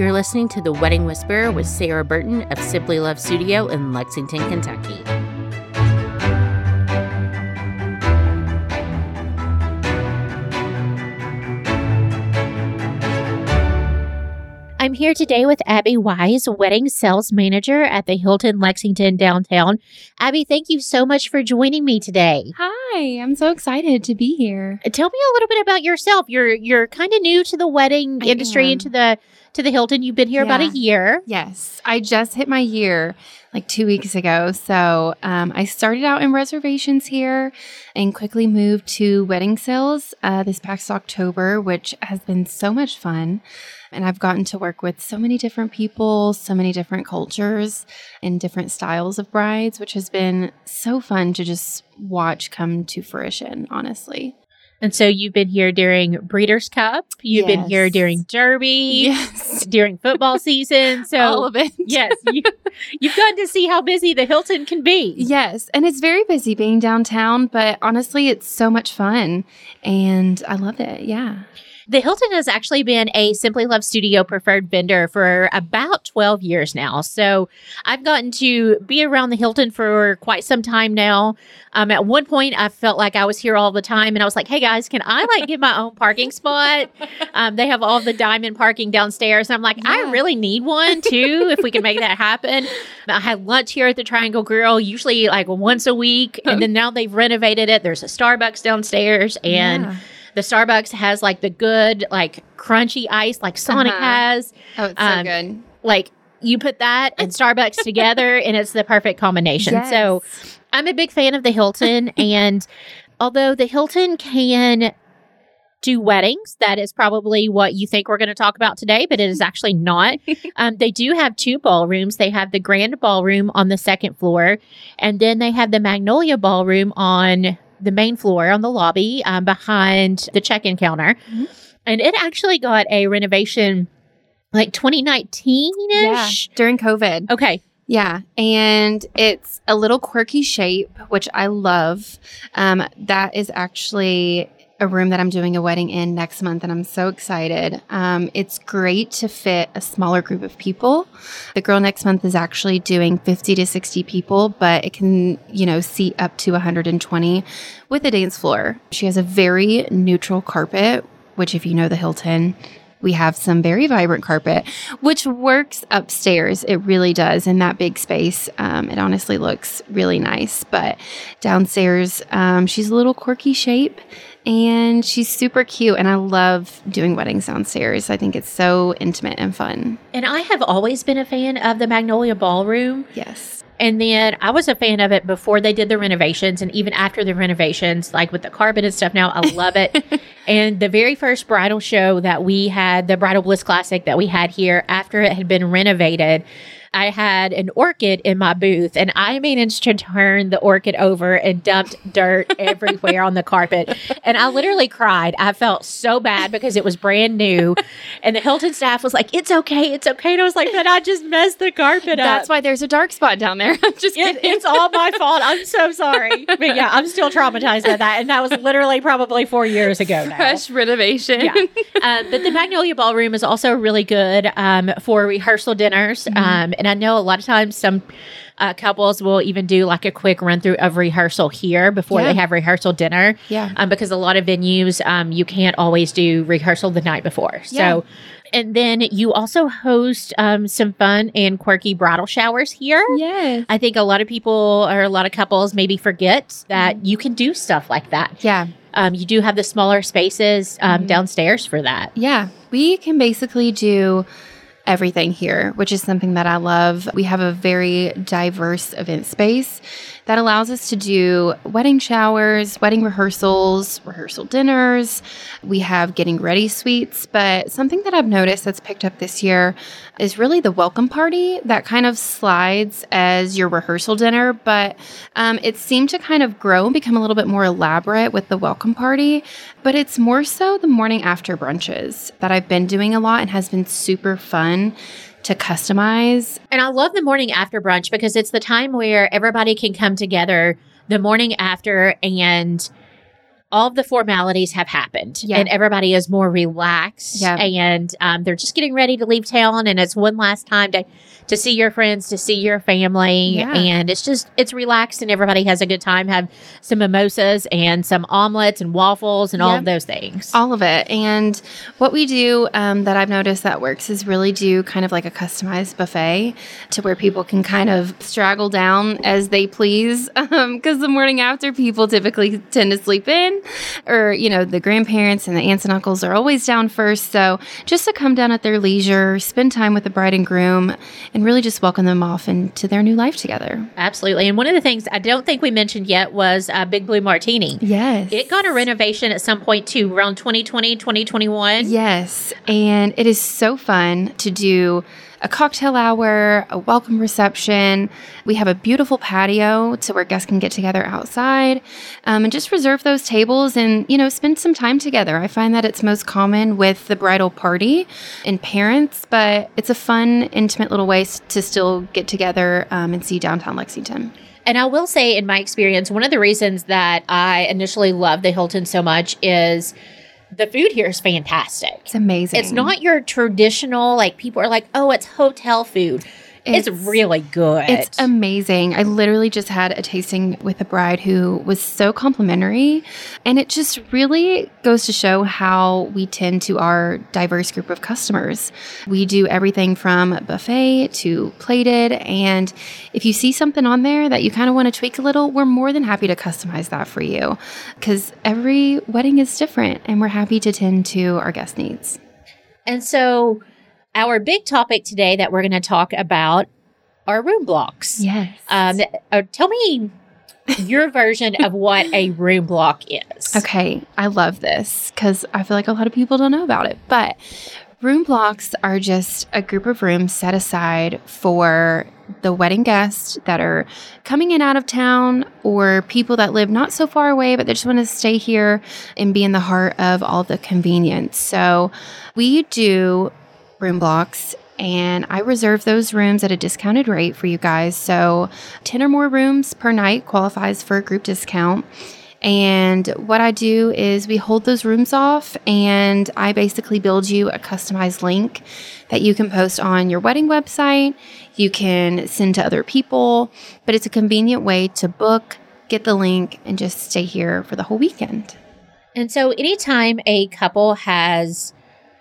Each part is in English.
You're listening to The Wedding Whisperer with Sarah Burton of Simply Love Studio in Lexington, Kentucky. Here today with Abby Wise, wedding sales manager at the Hilton Lexington downtown. Abby, thank you so much for joining me today. Hi, I'm so excited to be here. Tell me a little bit about yourself. You're you're kind of new to the wedding I industry am. and to the to the Hilton. You've been here about a year. Yes, I just hit my year like two weeks ago. So um, I started out in reservations here and quickly moved to wedding sales uh, this past October, which has been so much fun. And I've gotten to work with so many different people, so many different cultures, and different styles of brides, which has been so fun to just watch come to fruition, honestly. And so you've been here during Breeders' Cup. You've been here during Derby, Yes. during football season. So All of it. yes, you, you've gotten to see how busy the Hilton can be. Yes, and it's very busy being downtown, but honestly, it's so much fun and I love it. Yeah. The Hilton has actually been a Simply Love Studio preferred vendor for about 12 years now. So I've gotten to be around the Hilton for quite some time now. Um, at one point, I felt like I was here all the time, and I was like, "Hey guys, can I like get my own parking spot?" Um, they have all the diamond parking downstairs, and I'm like, "I really need one too. if we can make that happen." I had lunch here at the Triangle Grill, usually like once a week, and then now they've renovated it. There's a Starbucks downstairs, and Yeah. The Starbucks has like the good, like crunchy ice, like Sonic Uh-huh. has. Oh, it's so Um, good. Like you put that and Starbucks together, and it's the perfect combination. So I'm a big fan of the Hilton, and although the Hilton can do weddings, that is probably what you think we're going to talk about today, but it is actually not. um, they do have two ballrooms. They have the Grand Ballroom on the second floor, and then they have the Magnolia Ballroom on the main floor on the lobby um, behind the check-in counter. Mhm. And it actually got a renovation like 2019 yeah, ish. during COVID. Okay. Yeah, and it's a little quirky shape, which I love. Um, that is actually a room that I'm doing a wedding in next month, and I'm so excited. Um, it's great to fit a smaller group of people. The girl next month is actually doing 50 to 60 people, but it can, you know, seat up to 120 with a dance floor. She has a very neutral carpet, which, if you know the Hilton, we have some very vibrant carpet, which works upstairs. It really does in that big space. Um, it honestly looks really nice. But downstairs, um, she's a little quirky shape and she's super cute. And I love doing weddings downstairs. I think it's so intimate and fun. And I have always been a fan of the Magnolia Ballroom. Yes. And then I was a fan of it before they did the renovations and even after the renovations, like with the carpet and stuff now. I love it. and the very first bridal show that we had, the Bridal Bliss Classic that we had here after it had been renovated, I had an orchid in my booth and I managed to turn the orchid over and dumped dirt everywhere on the carpet. And I literally cried. I felt so bad because it was brand new. And the Hilton staff was like, it's okay, it's okay. And I was like, but I just messed the carpet up. That's why there's a dark spot down there. I'm just It, it's all my fault. I'm so sorry. But yeah, I'm still traumatized by that. And that was literally probably four years ago now. fresh renovation. Yeah. Uh, but the Magnolia Ballroom is also really good um, for rehearsal dinners. Um, and I know a lot of times some uh, couples will even do like a quick run through of rehearsal here before Yeah. they have rehearsal dinner. Yeah. Um, because a lot of venues, um, you can't always do rehearsal the night before. Yeah. So, and then you also host um, some fun and quirky bridal showers here. Yes. I think a lot of people or a lot of couples maybe forget that you can do stuff like that. Yeah. Um, you do have the smaller spaces um, Mhm. downstairs for that. Yeah, we can basically do everything here, which is something that I love. We have a very diverse event space that allows us to do wedding showers, wedding rehearsals, rehearsal dinners. We have getting ready suites, but something that I've noticed that's picked up this year is really the welcome party that kind of slides as your rehearsal dinner, but um, it seemed to kind of grow and become a little bit more elaborate with the welcome party. But it's more so the morning after brunches that I've been doing a lot and has been super fun to customize. And I love the morning after brunch because it's the time where everybody can come together the morning after and all of the formalities have happened Yeah. and everybody is more relaxed Yeah. and um, they're just getting ready to leave town and it's one last time to to see your friends to see your family Yeah. and it's just it's relaxed and everybody has a good time have some mimosas and some omelets and waffles and all of those things All of it. And what we do um, that I've noticed that works is really do kind of like a customized buffet to where people can kind of straggle down as they please. Because the morning after, people typically tend to sleep in, or, you know, the grandparents and the aunts and uncles are always down first. So just to come down at their leisure, spend time with the bride and groom, and really just welcome them off into their new life together. absolutely and one of the things i don't think we mentioned yet was uh, big blue martini Yes. it got a renovation at some point too around 2020 2021 Yes. And it is so fun to do a cocktail hour, a welcome reception. We have a beautiful patio to where guests can get together outside um, and just reserve those tables and, you know, spend some time together. I find that it's most common with the bridal party and parents, but it's a fun, intimate little way to still get together um, and see downtown Lexington. And I will say, in my experience, one of the reasons that I initially loved the Hilton so much is the food here is fantastic. It's amazing. It's not your traditional, like, people are like, oh, it's hotel food. It's, It's- really good. It's amazing. I literally just had a tasting with a bride who was so complimentary. And it just really goes to show how we tend to our diverse group of customers. We do everything from buffet to plated. And if you see something on there that you kind of want to tweak a little, we're more than happy to customize that for you because every wedding is different and we're happy to tend to our guest needs. and so, our big topic today that we're going to talk about are room blocks. Yes. Um, uh, tell me your version of what a room block is. Okay, I love this because I feel like a lot of people don't know about it. But room blocks are just a group of rooms set aside for the wedding guests that are coming in out of town or people that live not so far away, but they just want to stay here and be in the heart of all the convenience. So we do room blocks and I reserve those rooms at a discounted rate for you guys. So 10 or more rooms per night qualifies for a group discount. And what I do is we hold those rooms off, and I basically build you a customized link that you can post on your wedding website. You can send to other people, but it's a convenient way to book, get the link, and just stay here for the whole weekend. And so, anytime a couple has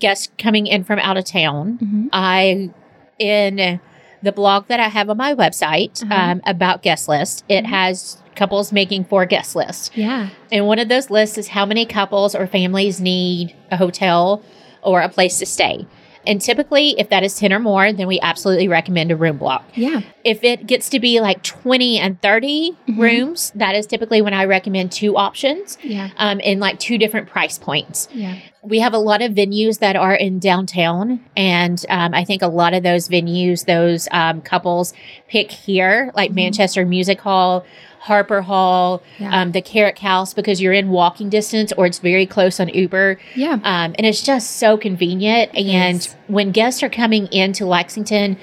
guests coming in from out of town, Mhm. I, in the blog that I have on my website Uh-huh. um, about guest list, it Mhm. has couples making four guest lists. Yeah. And one of those lists is how many couples or families need a hotel or a place to stay. And typically, if that is 10 or more, then we absolutely recommend a room block. Yeah. If it gets to be like 20 and 30 Mhm. rooms, that is typically when I recommend two options Yeah. um, in like two different price points. Yeah. We have a lot of venues that are in downtown, and um, I think a lot of those venues, those um, couples pick here, like Manchester Music Hall, Harper Hall, Yeah. um, the Carrick House, because you're in walking distance or it's very close on Uber. Yeah. Um, and it's just so convenient. and is. when guests are coming into Lexington,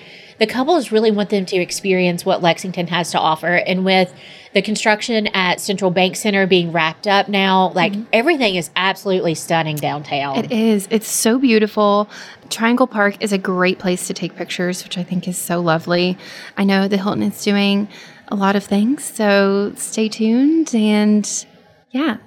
the couples really want them to experience what Lexington has to offer. And with the construction at Central Bank Center being wrapped up now, like mm-hmm. everything is absolutely stunning downtown. It is. It's so beautiful. Triangle Park is a great place to take pictures, which I think is so lovely. I know the Hilton is doing a lot of things, so stay tuned. And yeah,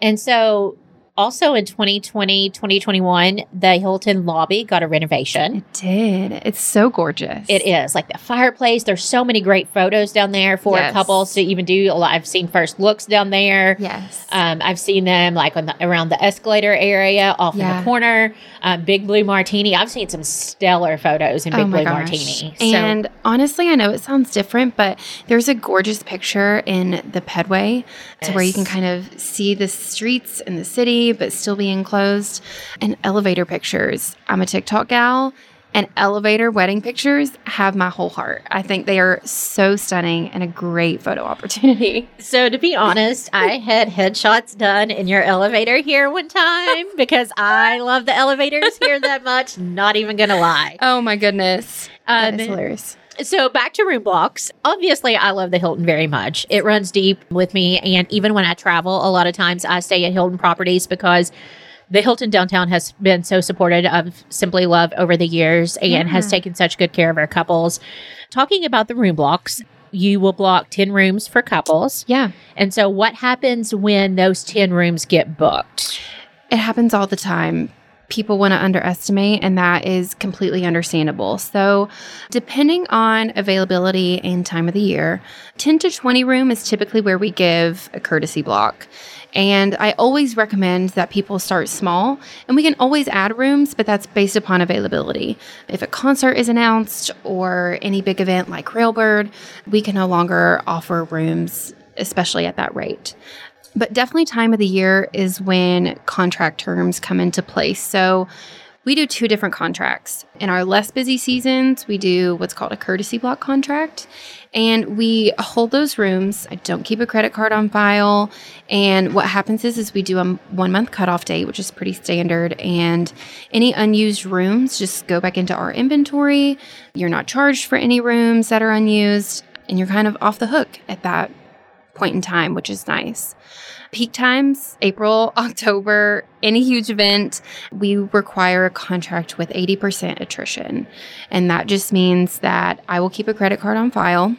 And so, also in 2020, 2021, the Hilton lobby got a renovation. it did. It's so gorgeous. It is like the fireplace. There's so many great photos down there for Yes. couples to even do. A lot. I've seen first looks down there. Yes. Um, I've seen them like on the, around the escalator area, off in the corner. Um, Big Blue Martini. I've seen some stellar photos in Big oh Blue gosh. Martini. So, And honestly, I know it sounds different, but there's a gorgeous picture in the Pedway to where you can kind of see the streets and the city, but still be enclosed. And elevator pictures. I'm a TikTok gal. And elevator wedding pictures have my whole heart. I think they are so stunning and a great photo opportunity. So, to be honest, I had headshots done in your elevator here one time because I love the elevators here that much. Not even to lie. Oh my goodness. Um, That's hilarious. So back to room blocks. Obviously, I love the Hilton very much. It runs deep with me. And even when I travel, a lot of times I stay at Hilton properties because the Hilton downtown has been so supported of Simply Love over the years and has mm. taken such good care of our couples. Talking about the room blocks, you will block 10 rooms for couples. Yeah. And so, what happens when those 10 rooms get booked? It happens all the time. People want to underestimate, and that is completely understandable. So, depending on availability and time of the year, 10 to 20 room is typically where we give a courtesy block. And I always recommend that people start small, and we can always add rooms, but that's based upon availability. If a concert is announced or any big event like Railbird, we can no longer offer rooms, especially at that rate. But definitely, time of the year is when contract terms come into place. So, we do two different contracts. In our less busy seasons, we do what's called a courtesy block contract, and we hold those rooms. I don't keep a credit card on file. And what happens is, is we do a one month cutoff date, which is pretty standard. And any unused rooms just go back into our inventory. You're not charged for any rooms that are unused, and you're kind of off the hook at that point in time, which is nice. Peak times, April, October, any huge event, we require a contract with 80% attrition. And that just means that I will keep a credit card on file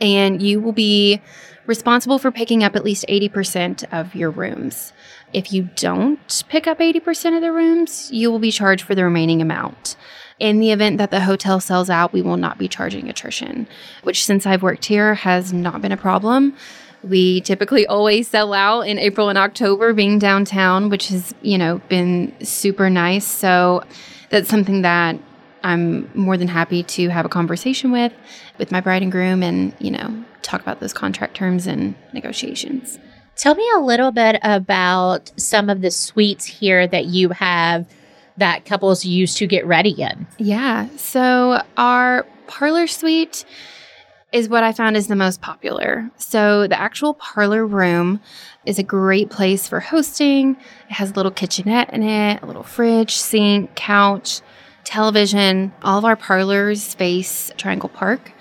and you will be responsible for picking up at least 80% of your rooms. If you don't pick up 80% of the rooms, you will be charged for the remaining amount. In the event that the hotel sells out, we will not be charging attrition, which since I've worked here has not been a problem. We typically always sell out in April and October being downtown, which has, you know, been super nice. So that's something that I'm more than happy to have a conversation with with my bride and groom and, you know, talk about those contract terms and negotiations. Tell me a little bit about some of the suites here that you have that couples use to get ready in. Yeah. So our parlor suite is what I found is the most popular. So the actual parlor room is a great place for hosting. It has a little kitchenette in it, a little fridge, sink, couch, television. All of our parlors face Triangle Park.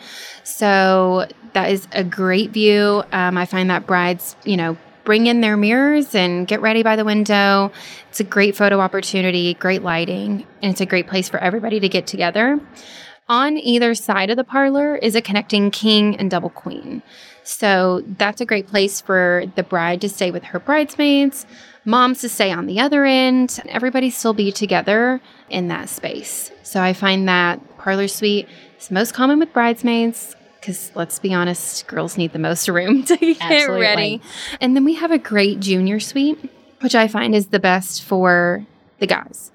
So that is a great view. Um, I find that brides, you know, bring in their mirrors and get ready by the window. It's a great photo opportunity, great lighting, and it's a great place for everybody to get together. On either side of the parlor is a connecting king and double queen. So that's a great place for the bride to stay with her bridesmaids, moms to stay on the other end, and everybody still be together in that space. So I find that parlor suite is most common with bridesmaids because let's be honest, girls need the most room to get Absolutely. ready. And then we have a great junior suite, which I find is the best for the guys.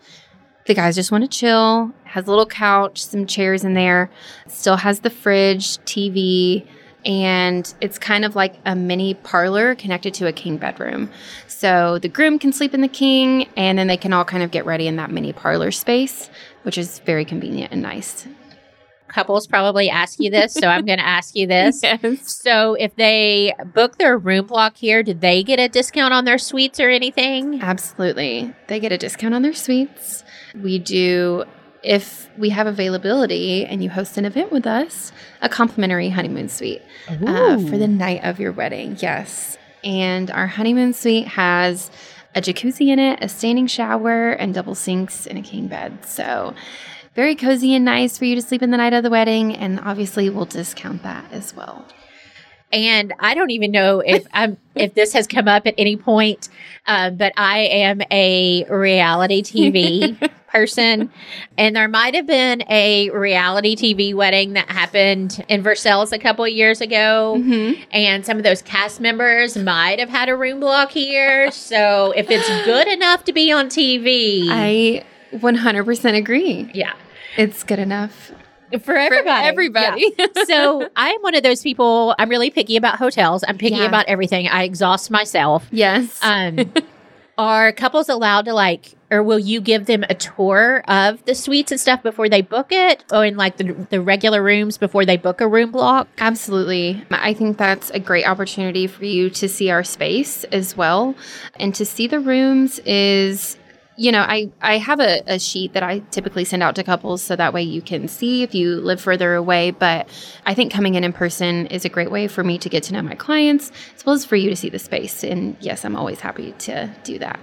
The guys just want to chill, has a little couch, some chairs in there, still has the fridge, TV, and it's kind of like a mini parlor connected to a king bedroom. So the groom can sleep in the king, and then they can all kind of get ready in that mini parlor space, which is very convenient and nice. Couples probably ask you this, so I'm going to ask you this. Yes. So, if they book their room block here, do they get a discount on their suites or anything? Absolutely. They get a discount on their suites. We do, if we have availability and you host an event with us, a complimentary honeymoon suite uh, for the night of your wedding. Yes. And our honeymoon suite has a jacuzzi in it, a standing shower, and double sinks and a king bed. So, very cozy and nice for you to sleep in the night of the wedding. And obviously, we'll discount that as well. And I don't even know if I'm if this has come up at any point, um, but I am a reality TV person, and there might have been a reality TV wedding that happened in Versailles a couple of years ago, Mm-hmm. and some of those cast members might have had a room block here. So if it's good enough to be on TV, I 100% agree. yeah, It's good enough. for everybody, everybody. Yeah. so I'm one of those people. I'm really picky about hotels. I'm picky Yeah. about everything. I exhaust myself. Yes. Um, are couples allowed to like or will you give them a tour of the suites and stuff before they book it or in like the, the regular rooms before they book a room block Absolutely. I think that's a great opportunity for you to see our space as well. And to see the rooms is, you know, I, I have a, a sheet that I typically send out to couples so that way you can see if you live further away. But I think coming in in person is a great way for me to get to know my clients as well as for you to see the space. And yes, I'm always happy to do that.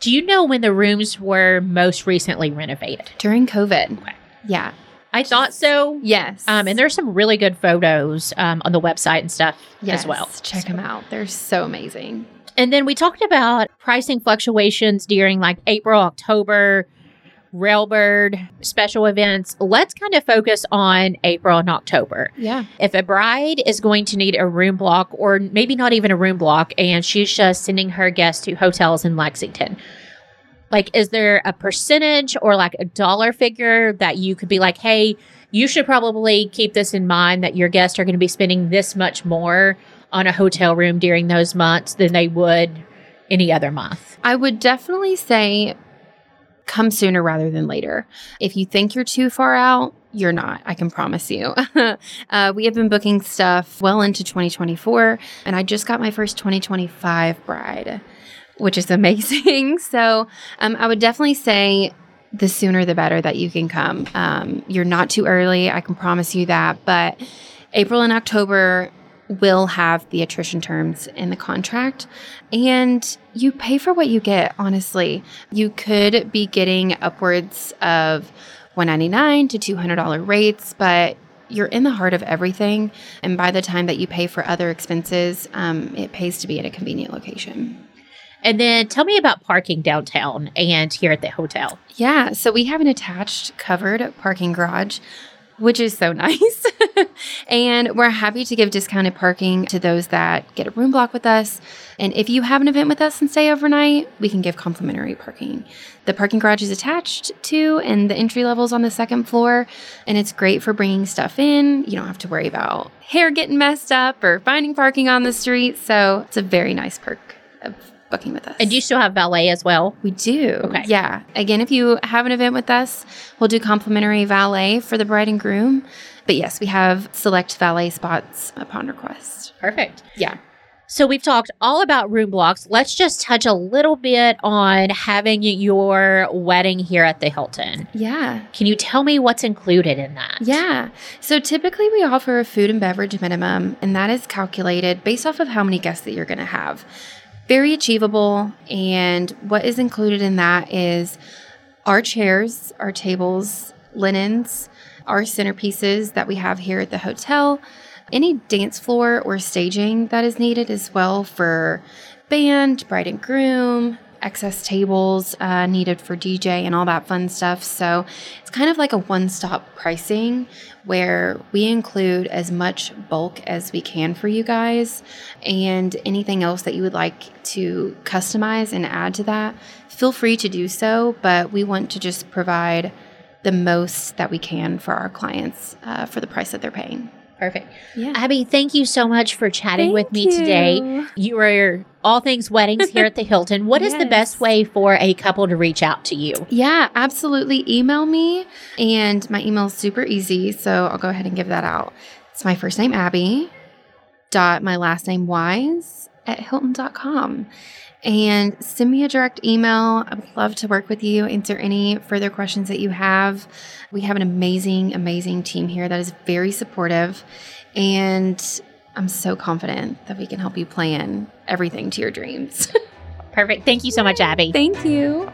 Do you know when the rooms were most recently renovated During COVID. Okay. Yeah. i thought so Yes. um, and there's some really good photos um, on the website and stuff as well Check them out. They're so amazing. And then we talked about pricing fluctuations during like April, October, Railbird special events. Let's kind of focus on April and October. Yeah. If a bride is going to need a room block, or maybe not even a room block, and she's just sending her guests to hotels in Lexington, like, is there a percentage or like a dollar figure that you could be like, hey, you should probably keep this in mind that your guests are going to be spending this much more on a hotel room during those months than they would any other month? I would definitely say come sooner rather than later. If you think you're too far out, you're not, I can promise you. uh, we have been booking stuff well into 2024, and I just got my first 2025 bride, which is amazing. so um, I would definitely say the sooner the better that you can come. Um, you're not too early, I can promise you that. But April and October will have the attrition terms in the contract. And you pay for what you get honestly. You could be getting upwards of 199 to $200 rates but you're in the heart of everything. And by the time that you pay for other expenses um, it pays to be at a convenient location. And then tell me about parking downtown and here at the hotel. Yeah, so we have an attached covered parking garage, which is so nice. and we're happy to give discounted parking to those that get a room block with us. And if you have an event with us and stay overnight, we can give complimentary parking. The parking garage is attached to, and the entry level is on the second floor. And it's great for bringing stuff in. You don't have to worry about hair getting messed up or finding parking on the street. So it's a very nice perk of booking with us. And do you still have valet as well? We do. Okay. Yeah. Again, if you have an event with us, we'll do complimentary valet for the bride and groom. But yes, we have select valet spots upon request. Perfect. Yeah. So we've talked all about room blocks. Let's just touch a little bit on having your wedding here at the Hilton. Yeah. Can you tell me what's included in that? Yeah. So typically we offer a food and beverage minimum, and that is calculated based off of how many guests that you're going to have. Very achievable. And what is included in that is our chairs, our tables, linens, our centerpieces that we have here at the hotel, any dance floor or staging that is needed as well for band, bride and groom, excess tables uh, needed for DJ and all that fun stuff. So it's kind of like a one stop pricing where we include as much bulk as we can for you guys and anything else that you would like to customize and add to that. Feel free to do so, but we want to just provide the most that we can for our clients uh, for the price that they're paying. Perfect. Yeah. Abby, thank you so much for chatting with me Thank today. you. You are all things weddings here at the Hilton. What is the best way for a couple to reach out to you? Yeah, absolutely. Email me, and my email is super easy, so I'll go ahead and give that out. It's my first name, Abby, dot my last name, Wise, at Hilton.com. And send me a direct email. I would love to work with you, answer any further questions that you have. We have an amazing, amazing team here that is very supportive. And I'm so confident that we can help you plan everything to your dreams. Perfect. Thank you so much, Abby. Thank you.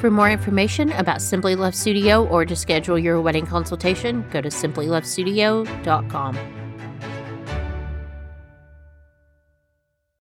For more information about Simply Love Studio or to schedule your wedding consultation, go to simplylovestudio.com.